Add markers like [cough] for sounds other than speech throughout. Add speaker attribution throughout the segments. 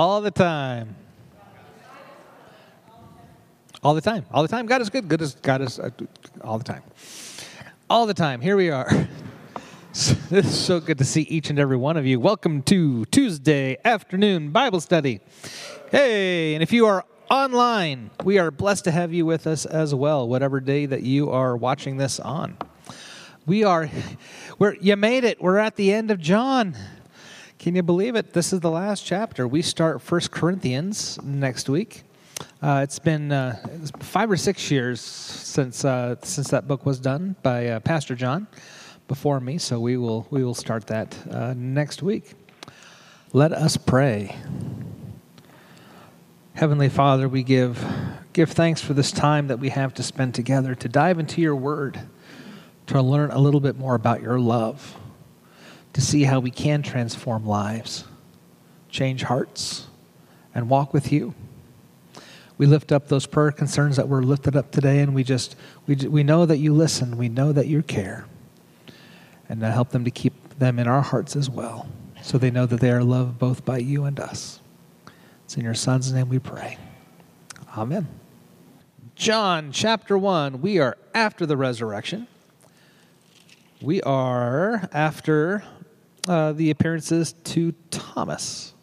Speaker 1: All the time. All the time. All the time. God is good. Good is God is uh, all the time. All the time. Here we are. [laughs] It's so good to see each and every one of you. Welcome to Tuesday afternoon Bible study. Hey, and if you are online, we are blessed to have you with us as well, whatever day that you are watching this on. We are, we're, you made it. We're at the end of John. Can you believe it? This is the last chapter. We start First Corinthians next week. Uh, it's been uh, five or six years since uh, since that book was done by uh, Pastor John before me, so we will we will start that uh, next week. Let us pray. Heavenly Father, we give give thanks for this time that we have to spend together to dive into your word, to learn a little bit more about your love, to see how we can transform lives, change hearts, and walk with you. We lift up those prayer concerns that were lifted up today, and we just we, we know that you listen, we know that you care and help them to keep them in our hearts as well, so they know that they are loved both by you and us. It's in your Son's name we pray. Amen. John chapter 1, we are after the resurrection. We are after uh, the appearances to Thomas.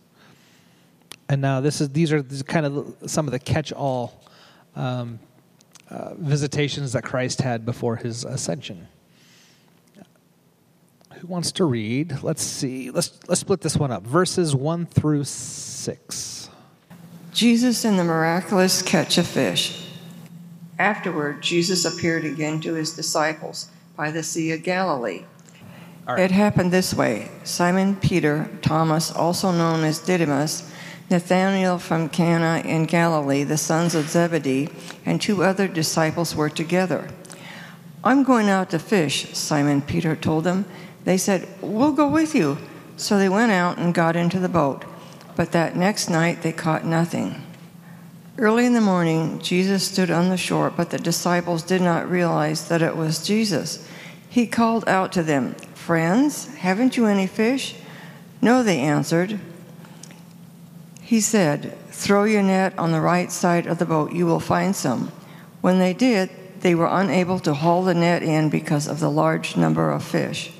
Speaker 1: And now this is these are kind of some of the catch-all um, uh, visitations that Christ had before his ascension. Who wants to read? Let's see. Let's let's split this one up. Verses 1 through 6.
Speaker 2: Jesus and the miraculous catch of fish. Afterward, Jesus appeared again to his disciples by the Sea of Galilee.
Speaker 1: Right.
Speaker 2: It happened this way Simon Peter, Thomas, also known as Didymus, Nathanael from Cana in Galilee, the sons of Zebedee, and two other disciples were together. I'm going out to fish, Simon Peter told them. They said, We'll go with you. So they went out and got into the boat. But that next night they caught nothing. Early in the morning, Jesus stood on the shore, but the disciples did not realize that it was Jesus. He called out to them, Friends, haven't you any fish? No, they answered. He said, Throw your net on the right side of the boat, you will find some. When they did, they were unable to haul the net in because of the large number of fish.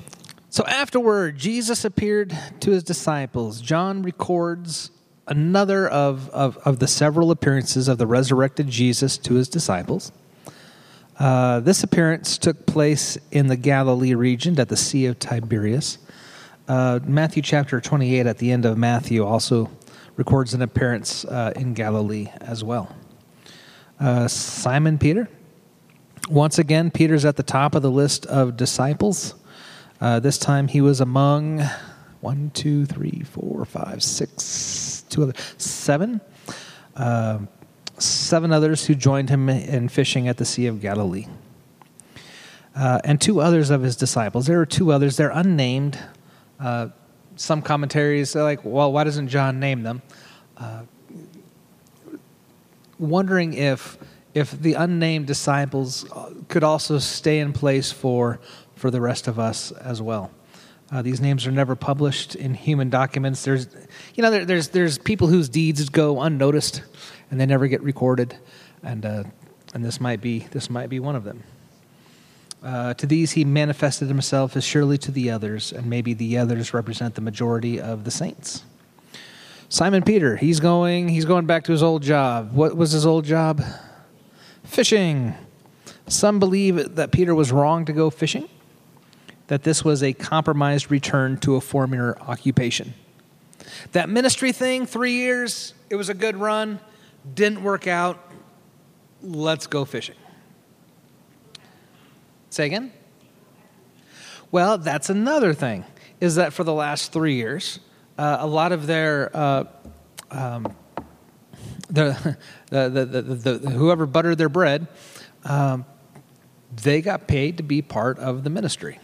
Speaker 1: So afterward, Jesus appeared to his disciples. John records another of, of, of the several appearances of the resurrected Jesus to his disciples. Uh, this appearance took place in the Galilee region at the Sea of Tiberias. Uh, Matthew chapter 28 at the end of Matthew also records an appearance uh, in Galilee as well. Uh, Simon Peter. Once again, Peter's at the top of the list of disciples. Uh, this time he was among one, two, three, four, five, six, two other, seven, seven others who joined him in fishing at the Sea of Galilee. Uh, and two others of his disciples. There are two others. They're unnamed. Uh, some commentaries are like, well, why doesn't John name them? Uh, wondering if if the unnamed disciples could also stay in place for for the rest of us as well. Uh, these names are never published in human documents. There's, you know, there, there's there's people whose deeds go unnoticed, and they never get recorded, and uh, and this might be this might be one of them. Uh, to these he manifested himself as surely to the others, and maybe the others represent the majority of the saints. Simon Peter, he's going he's going back to his old job. What was his old job? Fishing. Some believe that Peter was wrong to go fishing that this was a compromised return to a former occupation. That ministry thing, three years, it was a good run, didn't work out. Let's go fishing. Say again? Well, that's another thing, is that for the last three years, uh, a lot of their. Uh, um, the, [laughs] the, the, the, whoever buttered their bread, um, they got paid to be part of the ministry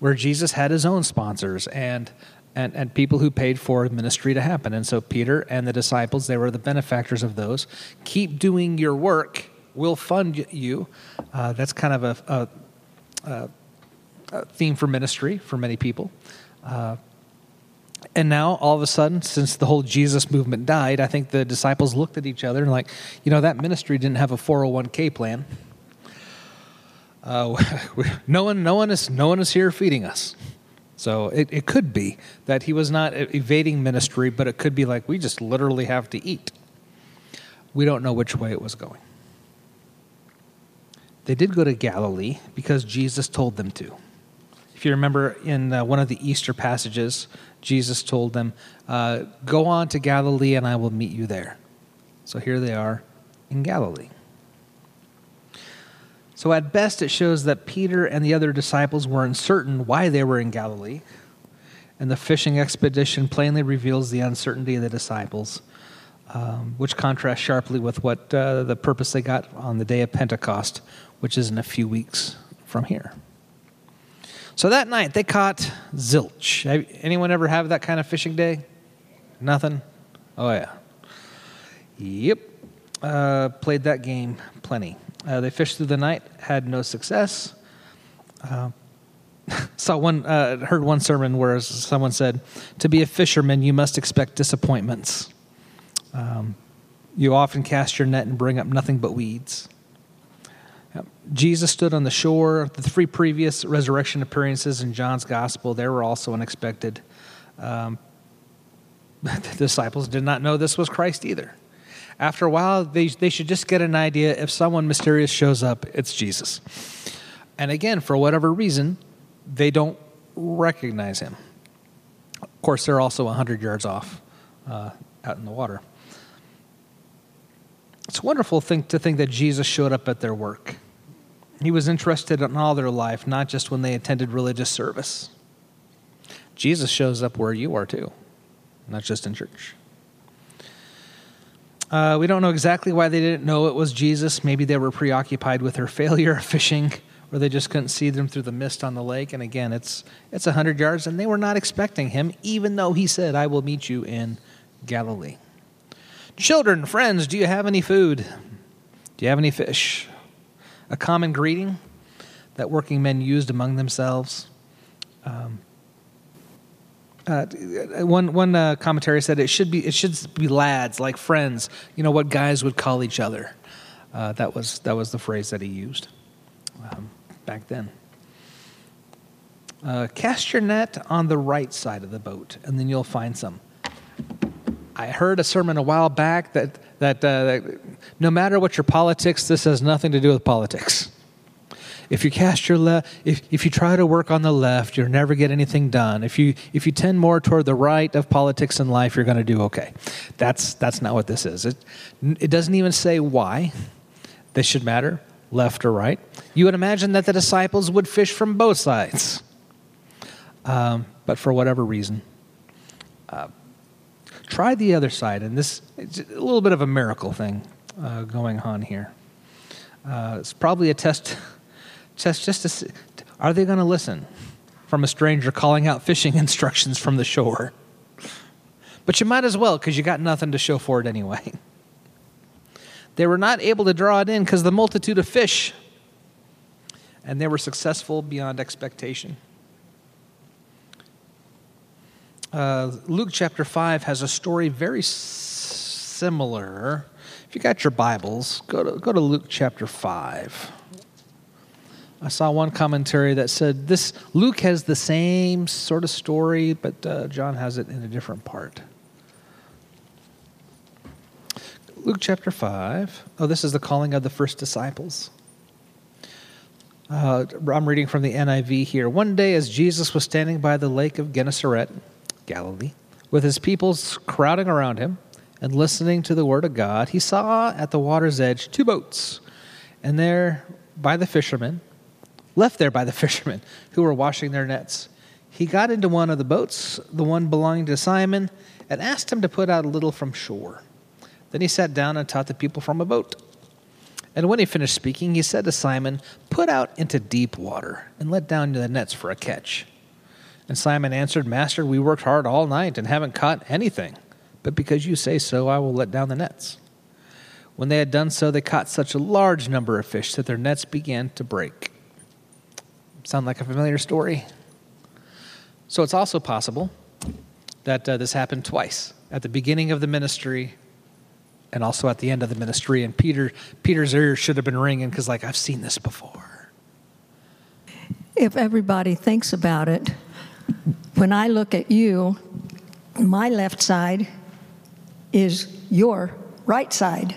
Speaker 1: where Jesus had his own sponsors and, and, and people who paid for ministry to happen. And so Peter and the disciples, they were the benefactors of those. Keep doing your work, we'll fund you. Uh, that's kind of a, a, a theme for ministry for many people. Uh, and now, all of a sudden, since the whole Jesus movement died, I think the disciples looked at each other and, like, you know, that ministry didn't have a 401k plan. Uh, [laughs] no, one, no, one is, no one is here feeding us. So it, it could be that he was not evading ministry, but it could be like we just literally have to eat. We don't know which way it was going. They did go to Galilee because Jesus told them to. If you remember in uh, one of the Easter passages, Jesus told them, uh, Go on to Galilee and I will meet you there. So here they are in Galilee. So, at best, it shows that Peter and the other disciples were uncertain why they were in Galilee, and the fishing expedition plainly reveals the uncertainty of the disciples, um, which contrasts sharply with what uh, the purpose they got on the day of Pentecost, which is in a few weeks from here. So that night they caught zilch. Anyone ever have that kind of fishing day? Nothing? Oh, yeah. Yep. Uh, played that game plenty. Uh, they fished through the night, had no success. Uh, [laughs] saw one, uh, heard one sermon where someone said, "To be a fisherman, you must expect disappointments. Um, you often cast your net and bring up nothing but weeds." Jesus stood on the shore. The three previous resurrection appearances in John's gospel, they were also unexpected. Um, [laughs] the disciples did not know this was Christ either after a while, they, they should just get an idea if someone mysterious shows up, it's Jesus. And again, for whatever reason, they don't recognize him. Of course, they're also 100 yards off uh, out in the water. It's a wonderful thing to think that Jesus showed up at their work. He was interested in all their life, not just when they attended religious service. Jesus shows up where you are too, not just in church. Uh, we don't know exactly why they didn't know it was Jesus. Maybe they were preoccupied with their [laughs] failure of fishing, or they just couldn't see them through the mist on the lake. And again, it's it's hundred yards, and they were not expecting him, even though he said, "I will meet you in Galilee." Children, friends, do you have any food? Do you have any fish? A common greeting that working men used among themselves. Um, uh, one one uh, commentary said it should be it should be lads like friends. You know what guys would call each other. Uh, that was that was the phrase that he used um, back then. Uh, cast your net on the right side of the boat, and then you'll find some. I heard a sermon a while back that that, uh, that no matter what your politics, this has nothing to do with politics. If you cast your left, if, if you try to work on the left, you'll never get anything done. If you if you tend more toward the right of politics and life, you're going to do okay. That's that's not what this is. It it doesn't even say why this should matter, left or right. You would imagine that the disciples would fish from both sides, um, but for whatever reason. Uh, try the other side, and this it's a little bit of a miracle thing uh, going on here. Uh, it's probably a test just, just to, are they going to listen from a stranger calling out fishing [laughs] instructions from the shore? But you might as well because you got nothing to show for it anyway. [laughs] They were not able to draw it in because the multitude of fish, and they were successful beyond expectation. Uh, Luke chapter 5 has a story very similar. If you got your Bibles, go to, go to Luke chapter 5. I saw one commentary that said this Luke has the same sort of story, but uh, John has it in a different part. Luke chapter 5. Oh, this is the calling of the first disciples. Uh, I'm reading from the NIV here. One day, as Jesus was standing by the lake of Gennesaret, Galilee, with his peoples crowding around him and listening to the word of God, he saw at the water's edge two boats, and there by the fishermen left there by the [laughs] fishermen who were washing their nets. He got into one of the boats, the one belonging to Simon, and asked him to put out a little from shore. Then he sat down and taught the people from a boat. And when he finished speaking, he said to Simon, Put out into deep water and let down the nets for a catch. And Simon answered, Master, we worked hard all night and haven't caught anything. But because you say so, I will let down the nets. When they had done so, they caught such a large number of fish that their nets began to break. Sound like a familiar story? So it's also possible that uh, this happened twice at the beginning of the ministry and also at the end of the ministry. And Peter, Peter's ears should have been ringing because, like, I've seen this before.
Speaker 3: If everybody thinks about it, when I look at you, my left side is your right side.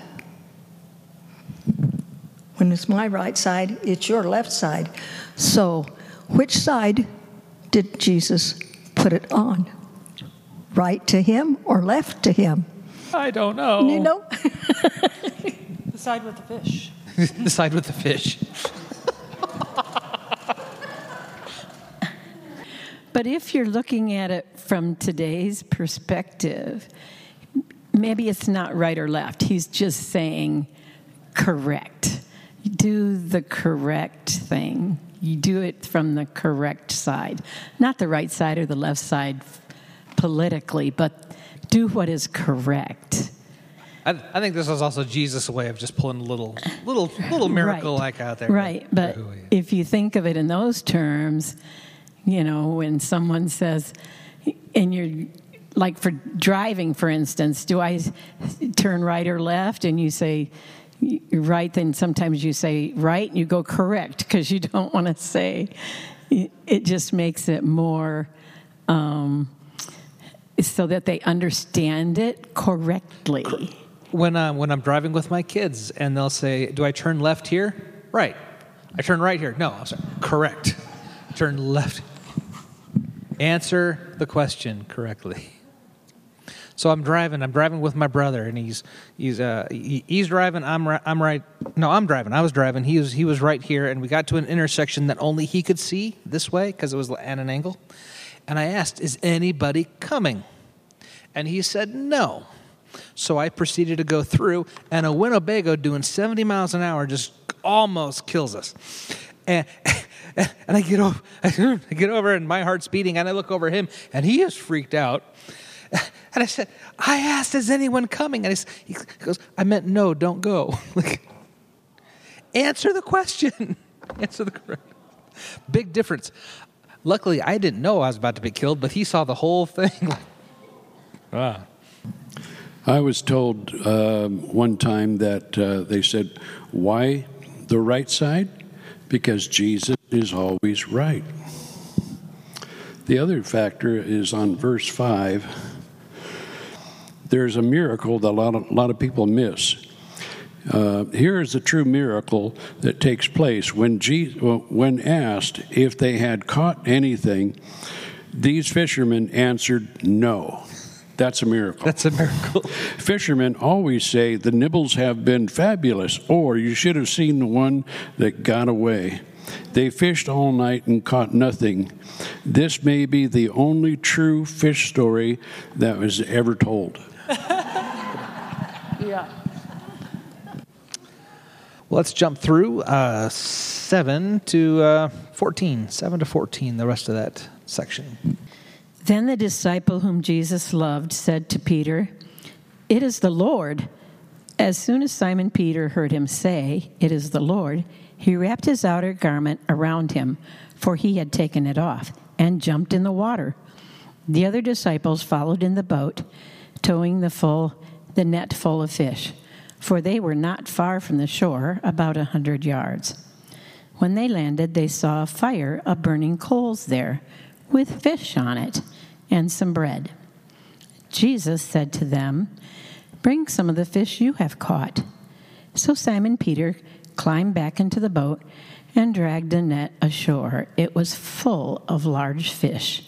Speaker 3: When it's my right side, it's your left side. So, which side did Jesus put it on? Right to him or left to him?
Speaker 1: I don't know.
Speaker 3: You know? [laughs]
Speaker 4: The side with the fish. [laughs]
Speaker 1: the side with the fish.
Speaker 4: But if you're looking at it from today's perspective, maybe it's not right or left. He's just saying correct. Do the correct thing. You do it from the correct side, not the right side or the left side politically, but do what is correct.
Speaker 1: I, I think this is also Jesus' way of just pulling a little, little, little miracle
Speaker 4: Right.
Speaker 1: like out there.
Speaker 4: Right, but if you think of it in those terms, you know, when someone says, and you're like for driving, for instance, do I turn right or left? And you say right, then sometimes you say right and you go correct because you don't want to say. It just makes it more um, so that they understand it correctly.
Speaker 1: when um, when I'm driving with my kids and they'll say, "Do I turn left here?" Right. I turn right here. No, I'm sorry. Correct. Turn left. Answer the question correctly. So I'm driving. I'm driving with my brother, and he's he's uh, he, he's driving. I'm right. I'm right. No, I'm driving. I was driving. He was he was right here, and we got to an intersection that only he could see this way because it was at an angle. And I asked, "Is anybody coming?" And he said, "No." So I proceeded to go through, and a Winnebago doing 70 miles an hour just almost kills us. And, [laughs] and I get over, [laughs] I get over, and my heart's beating, and I look over him, and he is freaked out. And I said, I asked, is anyone coming? And he s- he goes, I meant no, don't go. [laughs] Like, answer the question. [laughs] answer the correct. Big difference. Luckily, I didn't know I was about to be killed, but he saw the whole thing. [laughs] Like, ah.
Speaker 5: I was told um, one time that uh, they said, Why the right side? Because Jesus is always right. The other factor is on verse 5. There's a miracle that a lot of, a lot of people miss. Uh, here is the true miracle that takes place. When, Je- when asked if they had caught anything, these fishermen answered no. That's a miracle.
Speaker 1: That's a miracle. [laughs]
Speaker 5: Fishermen always say the nibbles have been fabulous, or you should have seen the one that got away. They fished all night and caught nothing. This may be the only true fish story that was ever told. [laughs]
Speaker 4: Yeah.
Speaker 1: Well, let's jump through uh, 7 to uh, 14. 7 to 14, the rest of that section.
Speaker 4: Then the disciple whom Jesus loved said to Peter, It is the Lord. As soon as Simon Peter heard him say, It is the Lord, he wrapped his outer garment around him, for he had taken it off, and jumped in the water. The other disciples followed in the boat, towing the full the net full of fish, for they were not far from the shore, about a hundred yards. When they landed, they saw a fire of burning coals there, with fish on it, and some bread. Jesus said to them, Bring some of the fish you have caught. So Simon Peter climbed back into the boat and dragged a net ashore. It was full of large fish,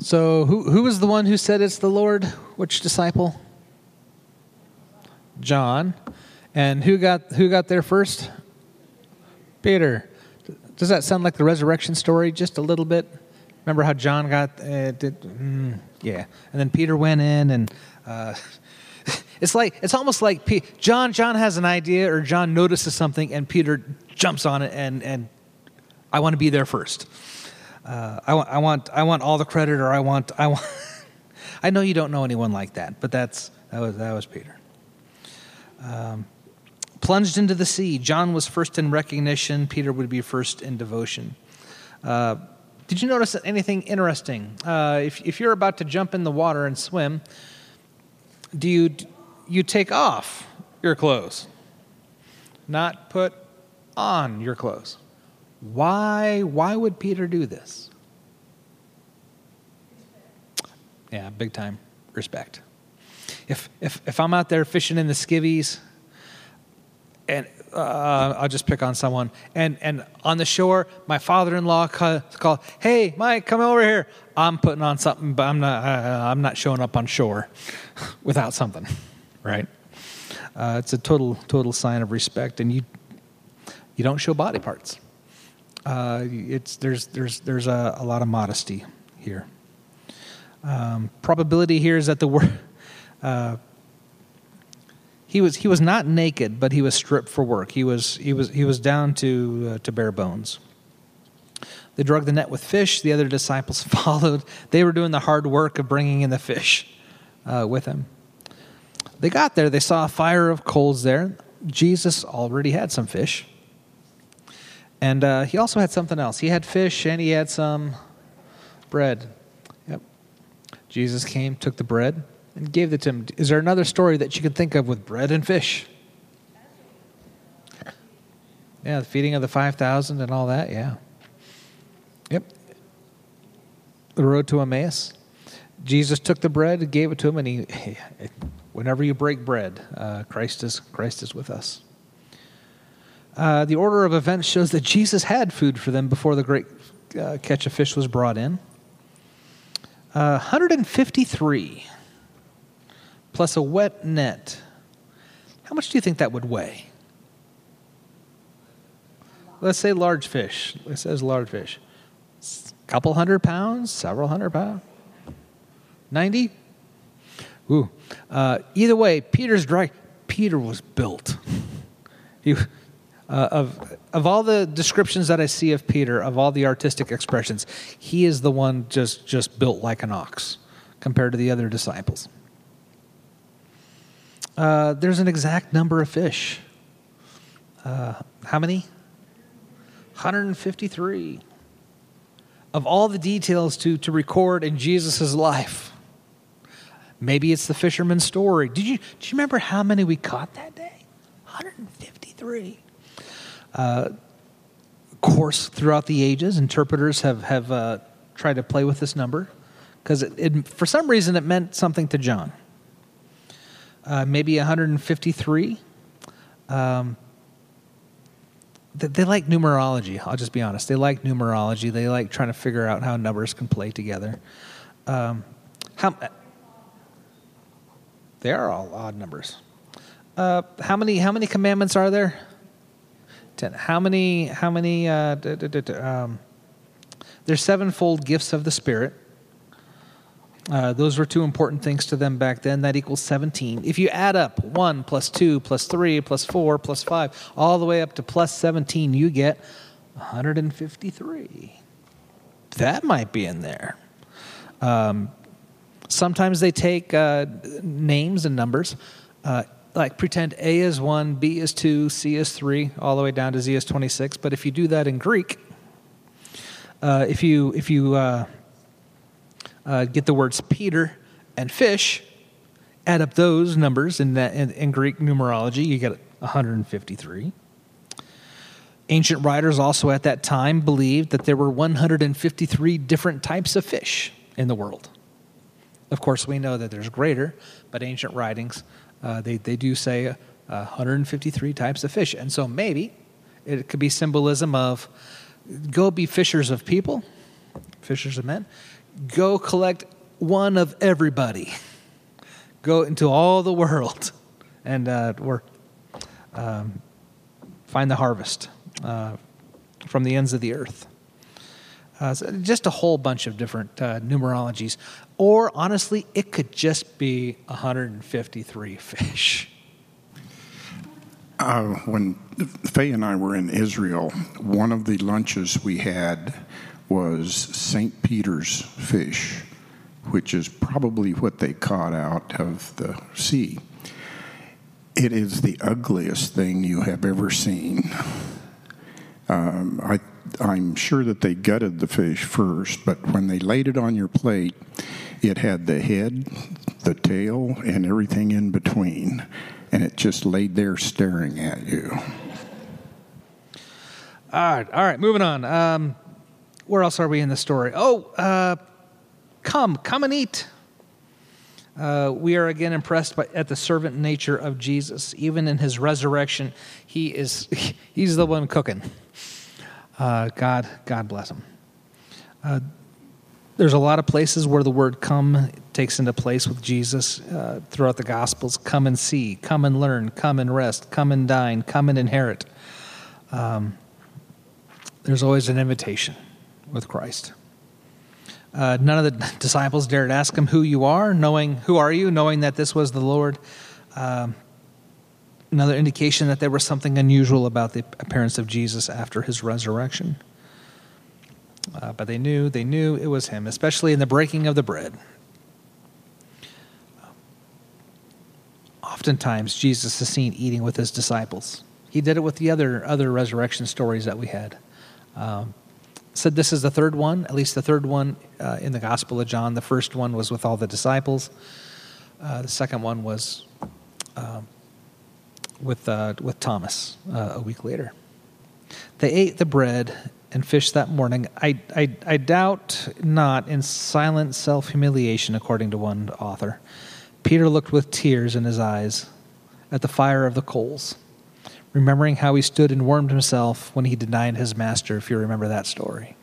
Speaker 1: So, who, who was the one who said it's the Lord? Which disciple? John. And who got, who got there first? Peter. Does that sound like the resurrection story just a little bit? Remember how John got uh, did, mm, yeah, and then Peter went in and uh, [laughs] it's like it's almost like P- John John has an idea or John notices something and Peter jumps on it and and I want to be there first. Uh, I want I want I want all the credit or I want I want. [laughs] I know you don't know anyone like that, but that's that was that was Peter. Um, plunged into the sea. John was first in recognition. Peter would be first in devotion. Uh, did you notice anything interesting? Uh, if, if you're about to jump in the water and swim, do you you take off your clothes, not put on your clothes? Why why would Peter do this? Yeah, big time respect. If if if I'm out there fishing in the skivvies and uh, I'll just pick on someone. And and on the shore, my father-in-law called, "Hey, Mike, come over here." I'm putting on something, but I'm not. Uh, I'm not showing up on shore [laughs] without something, right? Uh, it's a total total sign of respect, and you you don't show body parts. Uh, it's there's there's there's a, a lot of modesty here. Um, probability here is that the word [laughs] uh, he was he was not naked, but he was stripped for work. He was he was he was down to uh, to bare bones. They drug the net with fish. The other disciples [laughs] followed. They were doing the hard work of bringing in the fish uh, with him. They got there. They saw a fire of coals there. Jesus already had some fish, and uh, he also had something else. He had fish and he had some bread. Yep. Jesus came, took the bread and gave it to him. Is there another story that you can think of with bread and fish? Yeah, the feeding of the 5,000 and all that, yeah. Yep. The road to Emmaus. Jesus took the bread gave it to him, and he, [laughs] whenever you break bread, uh, Christ, is, Christ is with us. Uh, the order of events shows that Jesus had food for them before the great uh, catch of fish was brought in. 153 uh, plus a wet net, how much do you think that would weigh? Let's say large fish. It says large fish. A couple hundred pounds, several hundred pounds. 90? Ooh. Uh, either way, Peter's dry. Peter was built. [laughs] he, uh, of, of all the descriptions that I see of Peter, of all the artistic expressions, he is the one just, just built like an ox compared to the other disciples. Uh, there's an exact number of fish. Uh, how many? 153. Of all the details to, to record in Jesus' life. Maybe it's the fisherman's story. Did you, do you remember how many we caught that day? 153. Uh, course, throughout the ages, interpreters have, have uh, tried to play with this number because for some reason it meant something to John uh, maybe 153. Um, they, they like numerology. I'll just be honest. They like numerology. They like trying to figure out how numbers can play together. Um, how they are all odd numbers. Uh, how many how many commandments are there? Ten. How many how many? Uh, um, there's sevenfold gifts of the Spirit. Uh, those were two important things to them back then. That equals 17. If you add up 1 plus 2 plus 3 plus 4 plus 5, all the way up to plus 17, you get 153. That might be in there. Um, sometimes they take uh, names and numbers, uh, like pretend A is 1, B is 2, C is 3, all the way down to Z is 26. But if you do that in Greek, uh, if you, if you uh, uh, get the words Peter and fish, add up those numbers in, that, in, in Greek numerology, you get 153. Ancient writers also at that time believed that there were 153 different types of fish in the world. Of course, we know that there's greater, but ancient writings, uh, they, they do say uh, 153 types of fish. And so maybe it could be symbolism of go be fishers of people, fishers of men, go collect one of everybody. Go into all the world and uh, or um, find the harvest. Uh, from the ends of the earth. Uh, just a whole bunch of different uh, numerologies. Or honestly, it could just be 153 [laughs] fish.
Speaker 6: Uh, when Faye and I were in Israel, one of the lunches we had was St. Peter's fish, which is probably what they caught out of the sea. It is the ugliest thing you have ever seen. Um, I, I'm sure that they gutted the fish first, but when they laid it on your plate, it had the head, the tail, and everything in between and it just laid there staring at you.
Speaker 1: All right, all right, moving on. Um, where else are we in the story? Oh, uh, come, come and eat. Uh, we are again impressed by, at the servant nature of Jesus. Even in his resurrection, he is [laughs] he's the one cooking. Uh, God, God bless him. Uh, there's a lot of places where the word come takes into place with Jesus uh, throughout the Gospels. Come and see, come and learn, come and rest, come and dine, come and inherit. Um, there's always an invitation with Christ. Uh, none of the [laughs] disciples dared ask him who you are, knowing who are you, knowing that this was the Lord. Um, another indication that there was something unusual about the appearance of Jesus after his resurrection. Uh, but they knew, they knew it was him, especially in the breaking of the bread. Oftentimes, Jesus is seen eating with his disciples. He did it with the other, other resurrection stories that we had. Um, said this is the third one, at least the third one uh, in the Gospel of John. The first one was with all the disciples. Uh, the second one was uh, with, uh, with Thomas uh, a week later. They ate the bread and fish that morning, I, I, I doubt not in silent self humiliation, according to one author. Peter looked with tears in his eyes at the fire of the coals, remembering how he stood and warmed himself when he denied his master, if you remember that story.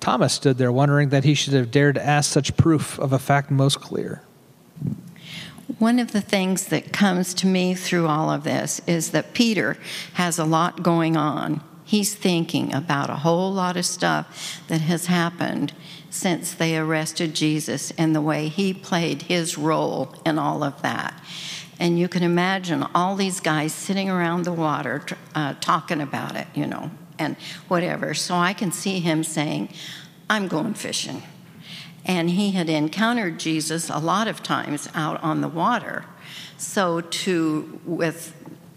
Speaker 1: Thomas stood there wondering that he should have dared to ask such proof of a fact most clear.
Speaker 7: One of the things that comes to me through all of this is that Peter has a lot going on He's thinking about a whole lot of stuff that has happened since they arrested Jesus and the way he played his role in all of that. And you can imagine all these guys sitting around the water uh, talking about it, you know, and whatever. So I can see him saying, I'm going fishing. And he had encountered Jesus a lot of times out on the water. So to with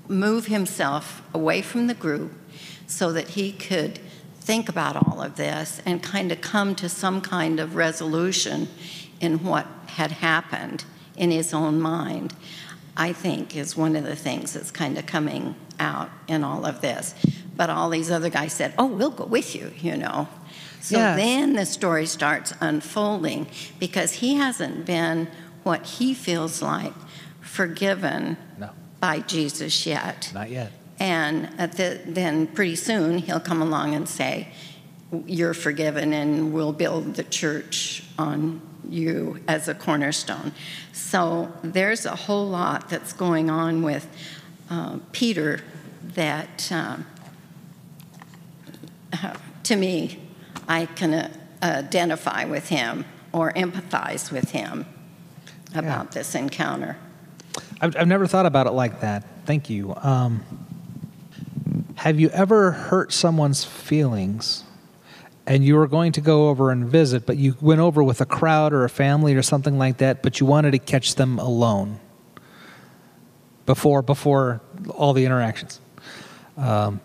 Speaker 7: move himself away from the group so that he could think about all of this and kind of come to some kind of resolution in what had happened in his own mind, I think is one of the things that's kind of coming out in all of this. But all these other guys said, Oh, we'll go with you, you know. So yes. then the story starts unfolding because he hasn't been what he feels like forgiven no. by Jesus yet.
Speaker 1: Not yet.
Speaker 7: And the, then pretty soon he'll come along and say, You're forgiven, and we'll build the church on you as a cornerstone. So there's a whole lot that's going on with uh, Peter that, um, to me, I can uh, identify with him or empathize with him about yeah. this encounter.
Speaker 1: I've, I've, never thought about it like that. Thank you. Um, have you ever hurt someone's feelings and you were going to go over and visit, but you went over with a crowd or a family or something like that, but you wanted to catch them alone before before all the interactions? Um,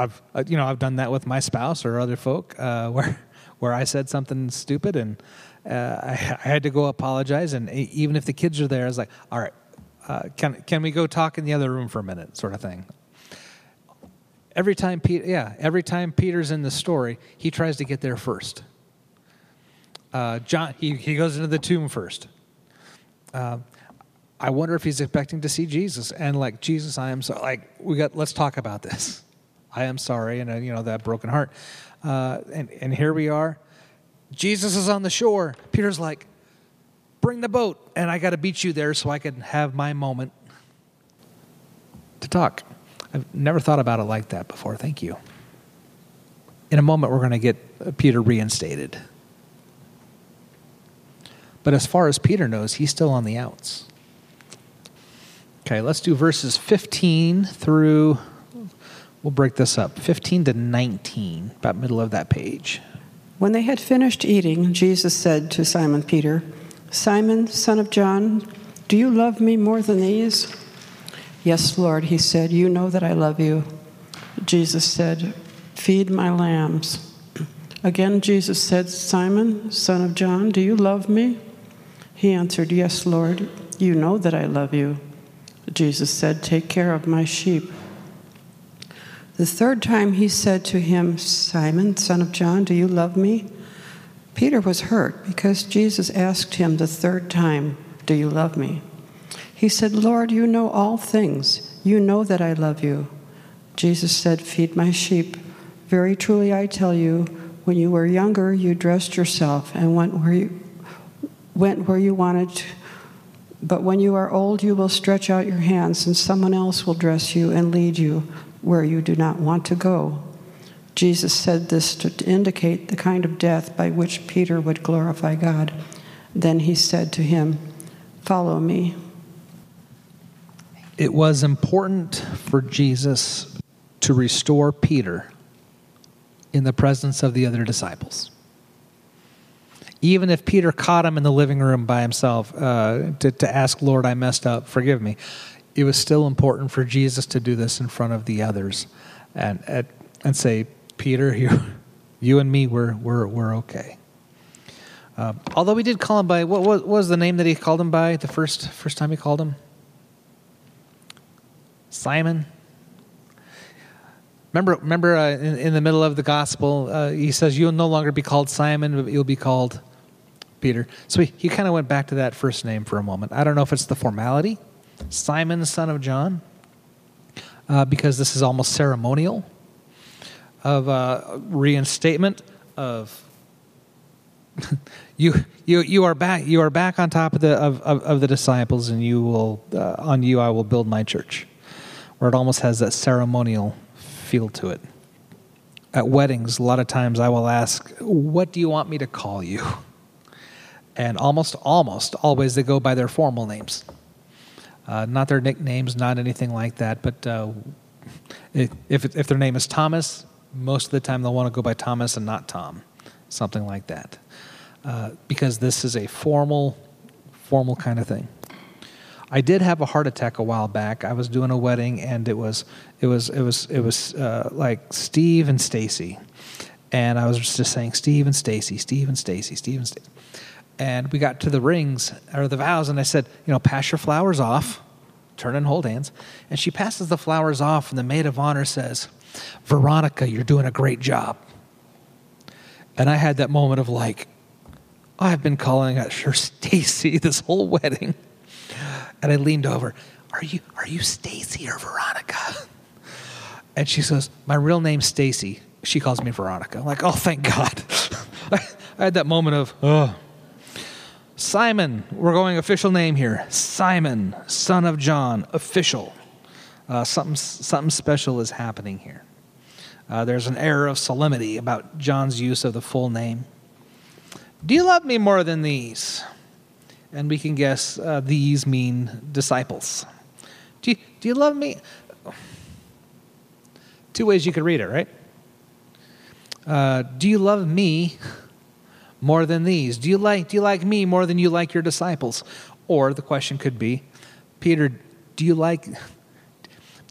Speaker 1: I've uh, you know I've done that with my spouse or other folk uh, [laughs] where where I said something stupid and uh, I, I, had to go apologize and even if the kids are there, I was like, all right, uh, can can we go talk in the other room for a minute, sort of thing. Every time Peter, yeah, every time Peter's in the story, he tries to get there first. Uh, John, he, he goes into the tomb first. Uh, I wonder if he's expecting to see Jesus and like Jesus, I am so like we got. Let's talk about this. I am sorry, and uh, you know that broken heart. Uh, and and here we are. Jesus is on the shore. Peter's like, bring the boat, and I got to beat you there so I can have my moment to talk. I've never thought about it like that before. Thank you. In a moment, we're going to get Peter reinstated. But as far as Peter knows, he's still on the outs. Okay, let's do verses 15 through, we'll break this up, 15 to 19, about middle of that page.
Speaker 8: When they had finished eating, Jesus said to Simon Peter, Simon, son of John, do you love me more than these? Yes, Lord, he said, You know that I love you. Jesus said, Feed my lambs. Again, Jesus said, Simon, son of John, do you love me? He answered, Yes, Lord, you know that I love you. Jesus said, Take care of my sheep. The third time he said to him, Simon, son of John, do you love me? Peter was hurt because Jesus asked him the third time, Do you love me? He said, Lord, you know all things. You know that I love you. Jesus said, Feed my sheep. Very truly I tell you, when you were younger, you dressed yourself and went where you went where you wanted. But when you are old, you will stretch out your hands, and someone else will dress you and lead you where you do not want to go. Jesus said this to indicate the kind of death by which Peter would glorify God. Then he said to him, Follow me.
Speaker 1: It was important for Jesus to restore Peter in the presence of the other disciples. Even if Peter caught him in the living room by himself uh, to, to ask, Lord, I messed up, forgive me, it was still important for Jesus to do this in front of the others and, and, and say, Peter, [laughs] you, you and me, we're, we're, we're okay. Uh, although we did call him by, what, what was the name that he called him by the first, first time he called him? Simon? Remember, remember uh, in, in, the middle of the gospel, uh, he says, You'll no longer be called Simon, but you'll be called Peter. So he, he kind of went back to that first name for a moment. I don't know if it's the formality, Simon, son of John, uh, because this is almost ceremonial of uh, reinstatement of [laughs] you you you are back you are back on top of the of, of, of the disciples and you will uh, on you I will build my church. Where it almost has that ceremonial feel to it. At weddings a lot of times I will ask what do you want me to call you? And almost almost always they go by their formal names uh, not their nicknames not anything like that but uh, if, if their name is Thomas most of the time they'll want to go by Thomas and not Tom, something like that, uh, because this is a formal, formal kind of thing. I did have a heart attack a while back. I was doing a wedding, and it was it was it was it was uh, like Steve and Stacy, and I was just saying Steve and Stacy, Steve and Stacy, Steve and Stacy, and we got to the rings or the vows, and I said, you know, pass your flowers off, turn and hold hands, and she passes the flowers off, and the maid of honor says Veronica, you're doing a great job. And I had that moment of like, I've been calling her [laughs] Stacy this whole wedding. And I leaned over, Are you are you Stacy or Veronica? [laughs] And she says, My real name's Stacy. She calls me Veronica. I'm like, oh thank God. [laughs] I had that moment of, oh. Simon, we're going official name here. Simon, son of John, official. Uh, something, something special is happening here. Uh, there's an air of solemnity about John's use of the full name. Do you love me more than these? And we can guess uh, these mean disciples. Do you, do you love me? Two ways you could read it, right? Uh, do you love me more than these? Do you like do you like me more than you like your disciples? Or the question could be, Peter, do you like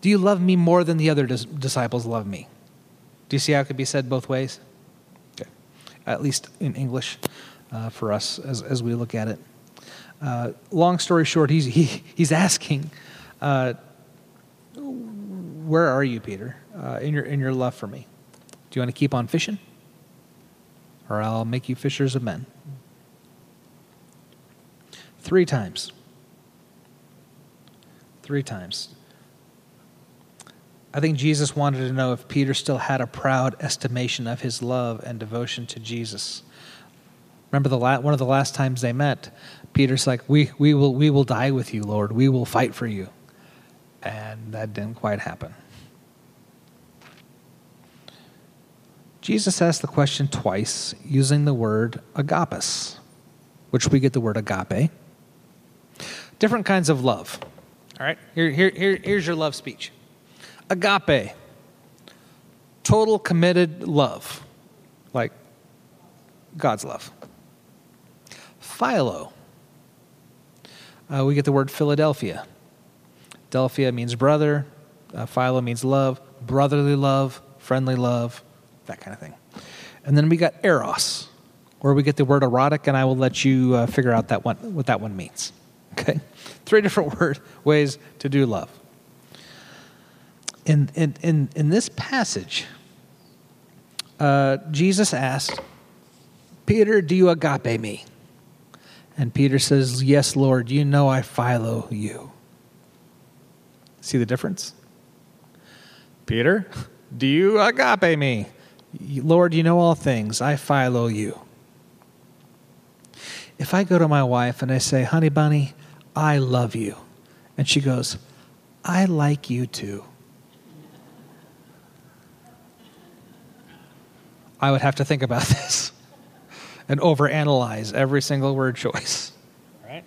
Speaker 1: do you love me more than the other dis- disciples love me? Do you see how it could be said both ways? Okay. At least in English uh, for us as, as we look at it. Uh, long story short, he's, he, he's asking, uh, Where are you, Peter, uh, in, your, in your love for me? Do you want to keep on fishing? Or I'll make you fishers of men. Three times. Three times. I think Jesus wanted to know if Peter still had a proud estimation of his love and devotion to Jesus. Remember the la- one of the last times they met, Peter's like, we, we, will, we will die with you, Lord. We will fight for you. And that didn't quite happen. Jesus asked the question twice using the word agapes, which we get the word agape. Different kinds of love. All right, here, here, here, here's your love speech agape, total committed love, like God's love. Philo, uh, we get the word Philadelphia. Delphia means brother, uh, philo means love, brotherly love, friendly love, that kind of thing. And then we got eros, where we get the word erotic, and I will let you uh, figure out that one, what that one means. [laughs] Okay? Three different [laughs] word, ways to do love. In, in, in, in this passage, uh, Jesus asked, Peter, do you agape me? And Peter says, Yes, Lord, you know I philo you. See the difference? Peter, do you agape me? Lord, you know all things. I philo you. If I go to my wife and I say, honey bunny, I love you, and she goes, I like you too. I would have to think about [laughs] this and overanalyze every single word choice. Right?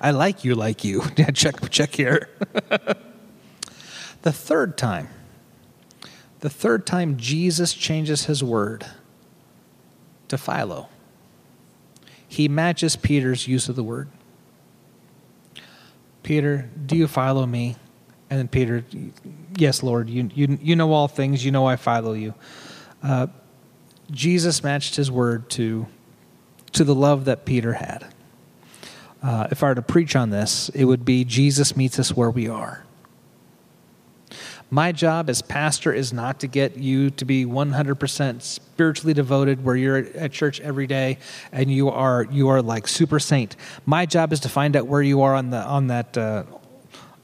Speaker 1: I like you, like you. [laughs] Check, check here. [laughs] the third time, the third time Jesus changes his word to Philo, he matches Peter's use of the word. Peter, do you philo me? And then Peter, yes, Lord, you, you, you know all things. You know I philo you. Uh, Jesus matched his word to, to the love that Peter had. Uh, if I were to preach on this, it would be Jesus meets us where we are. My job as pastor is not to get you to be 100% spiritually devoted where you're at church every day and you are you are like super saint. My job is to find out where you are on the on that uh,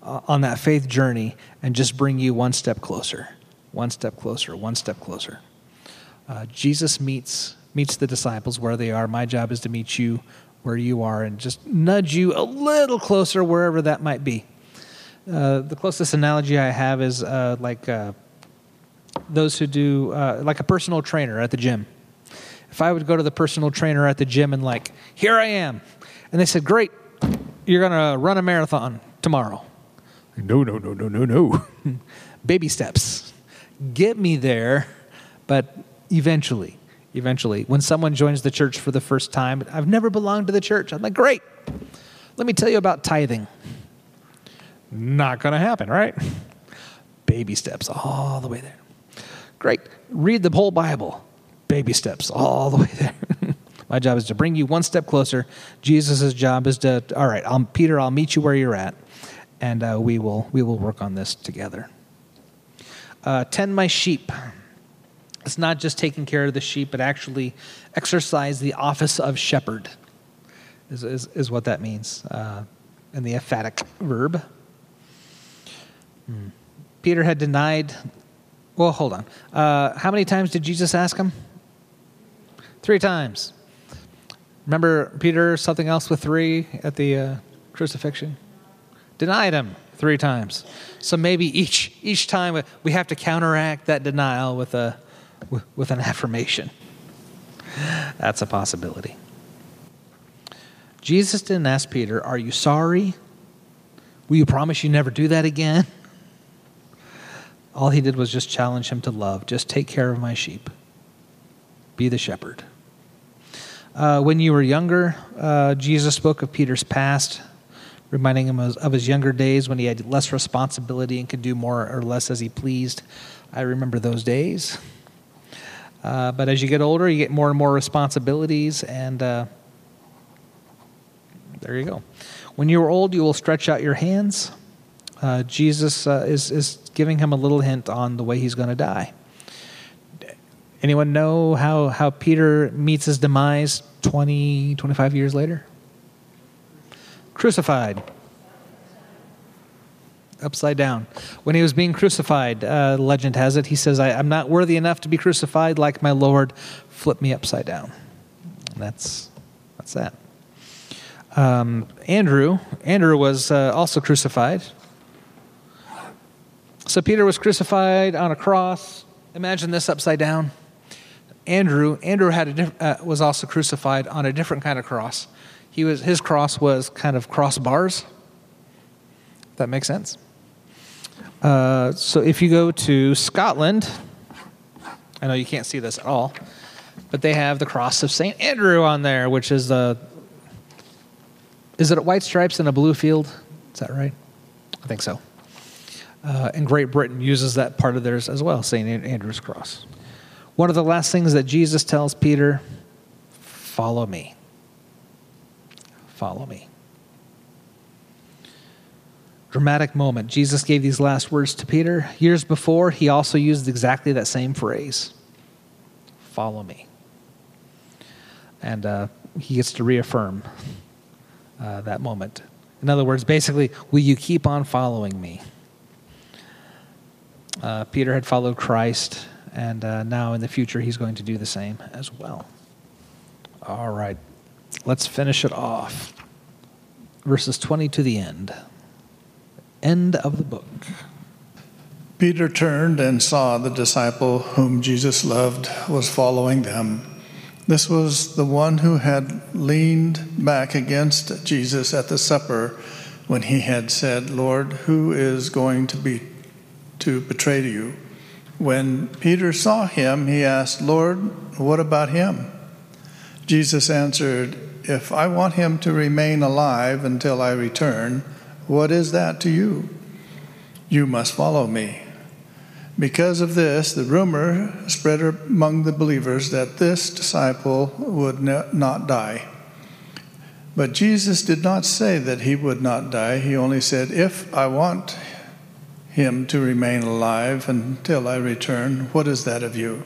Speaker 1: on that faith journey and just bring you one step closer, one step closer, one step closer. Uh, Jesus meets meets the disciples where they are. My job is to meet you where you are and just nudge you a little closer wherever that might be. Uh, the closest analogy I have is uh, like uh, those who do uh, like a personal trainer at the gym. If I would go to the personal trainer at the gym and like, here I am, and they said, great, you're gonna run a marathon tomorrow. No, no, no, no, no, no. [laughs] Baby steps. Get me there, but eventually, eventually, when someone joins the church for the first time, I've never belonged to the church. I'm like, great. Let me tell you about tithing. Not going to happen, right? Baby steps all the way there. Great. Read the whole Bible. Baby steps all the way there. [laughs] My job is to bring you one step closer. Jesus' job is to, all right, I'm, Peter, I'll meet you where you're at, and uh, we, will, we will work on this together. Uh, tend my sheep. It's not just taking care of the sheep, but actually exercise the office of shepherd, is, is, is what that means uh, in the emphatic verb. Peter had denied. Well, hold on. Uh, how many times did Jesus ask him? Three times. Remember Peter, something else with three at the uh, crucifixion? Denied him three times. So maybe each, each time we have to counteract that denial with, a, with an affirmation. That's a possibility. Jesus didn't ask Peter, Are you sorry? Will you promise you never do that again? All he did was just challenge him to love. Just take care of my sheep. Be the shepherd. Uh, when you were younger, uh, Jesus spoke of Peter's past, reminding him of, of his younger days when he had less responsibility and could do more or less as he pleased. I remember those days. Uh, but as you get older, you get more and more responsibilities, and uh, there you go. When you are old, you will stretch out your hands. Uh, Jesus uh, is, is giving him a little hint on the way he's going to die. Anyone know how, how Peter meets his demise 20, 25 years later? Crucified. Upside down. When he was being crucified, uh, legend has it, he says, I, am not worthy enough to be crucified like my Lord. Flip me upside down. And that's, that's that. Um, Andrew, Andrew was uh, also crucified. So Peter was crucified on a cross. Imagine this upside down. Andrew, Andrew had a diff- uh, was also crucified on a different kind of cross. He was, his cross was kind of crossbars. That makes sense? Uh, so if you go to Scotland, I know you can't see this at all, but they have the cross of St. Andrew on there, which is the. Is it white stripes and a blue field? Is that right? I think so. Uh, and Great Britain uses that part of theirs as well, St. Andrew's cross. One of the last things that Jesus tells Peter follow me. Follow me. Dramatic moment. Jesus gave these last words to Peter. Years before, he also used exactly that same phrase follow me. And uh, he gets to reaffirm uh, that moment. In other words, basically, will you keep on following me? Uh, Peter had followed Christ, and uh, now in the future, he's going to do the same as well. All right, let's finish it off. Verses 20 to the end. End of the book.
Speaker 9: Peter turned and saw the disciple whom Jesus loved was following them. This was the one who had leaned back against Jesus at the supper when he had said, Lord, who is going to be to betray you? When Peter saw him, he asked, Lord, what about him? Jesus answered, If I want him to remain alive until I return, what is that to you? You must follow me. Because of this, the rumor spread among the believers that this disciple would not die. But Jesus did not say that he would not die. He only said, If I want him to remain alive until I return, what is that of you?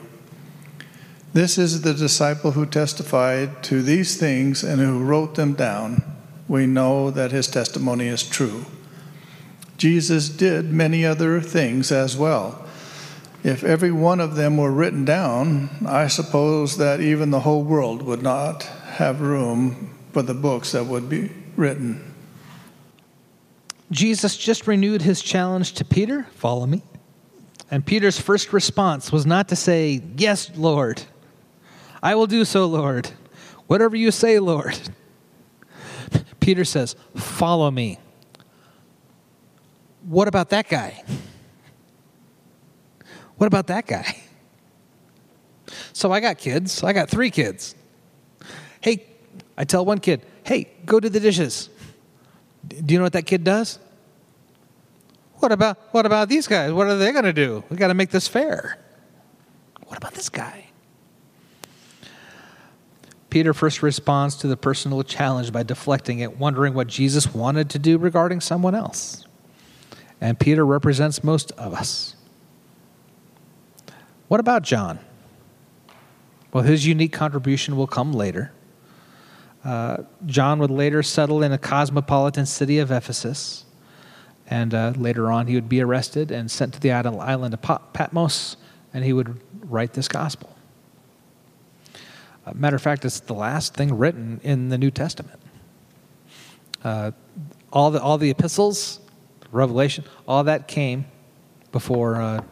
Speaker 9: This is the disciple who testified to these things and who wrote them down. We know that his testimony is true. Jesus did many other things as well if every one of them were written down, I suppose that even the whole world would not have room for the books that would be written.
Speaker 1: Jesus just renewed his challenge to Peter follow me. And Peter's first response was not to say, Yes, Lord, I will do so, Lord. Whatever you say, Lord. Peter says, Follow me. What about that guy? What about that guy? So I got kids. I got three kids. Hey, I tell one kid, hey, go do the dishes. Do you know what that kid does? What about what about these guys? What are they going to do? We got to make this fair. What about this guy? Peter first responds to the personal challenge by deflecting it, wondering what Jesus wanted to do regarding someone else. And Peter represents most of us. What about John? Well, his unique contribution will come later. Uh, John would later settle in a cosmopolitan city of Ephesus, and uh, later on he would be arrested and sent to the island of Patmos, and he would write this gospel. Uh, matter of fact, it's the last thing written in the New Testament. Uh, all the all the epistles, Revelation, all that came before uh,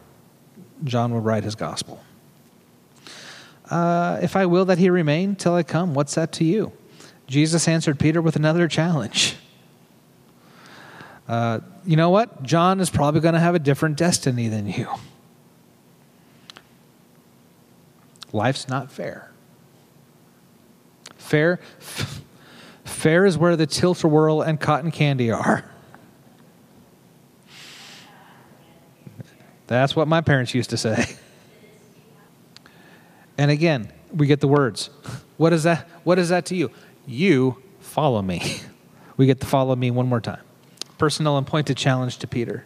Speaker 1: John would write his gospel. Uh, if I will that he remain till I come, what's that to you? Jesus answered Peter with another challenge. Uh, you know what? John is probably going to have a different destiny than you. Life's not fair. Fair, f- [laughs] fair is where the tilt-a-whirl and cotton candy are. That's what my parents used to say. And again, we get the words. What is that? What is that to you? You follow me. [laughs] We get to follow me one more time. Personal and pointed challenge to Peter.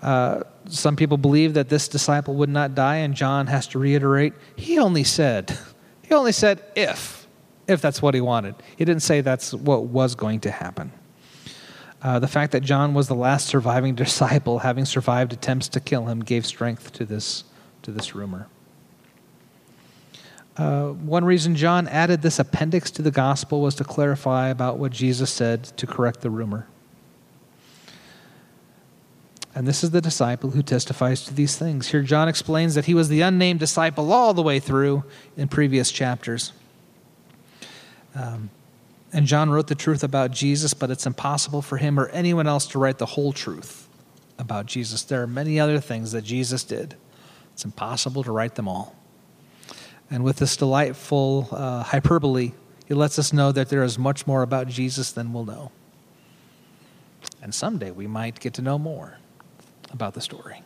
Speaker 1: Uh, some people believe that this disciple would not die, and John has to reiterate. He only said, he only said if, if that's what he wanted. He didn't say that's what was going to happen. Uh, the fact that John was the last surviving [laughs] disciple, having survived attempts to kill him, gave strength to this, to this rumor. Uh, one reason John added this appendix to the gospel was to clarify about what Jesus said to correct the rumor. And this is the disciple who testifies to these things. Here, John explains that he was the unnamed disciple all the way through in previous chapters. Um, and John wrote the truth about Jesus, but it's impossible for him or anyone else to write the whole truth about Jesus. There are many other things that Jesus did, it's impossible to write them all. And with this delightful uh, hyperbole, he lets us know that there is much more about Jesus than we'll know. And someday we might get to know more about the story.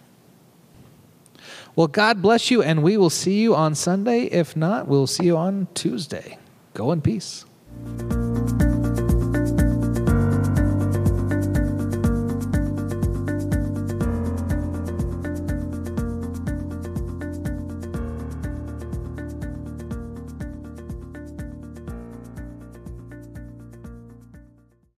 Speaker 1: Well, God bless you, and we will see you on Sunday. If not, we'll see you on Tuesday. Go in peace.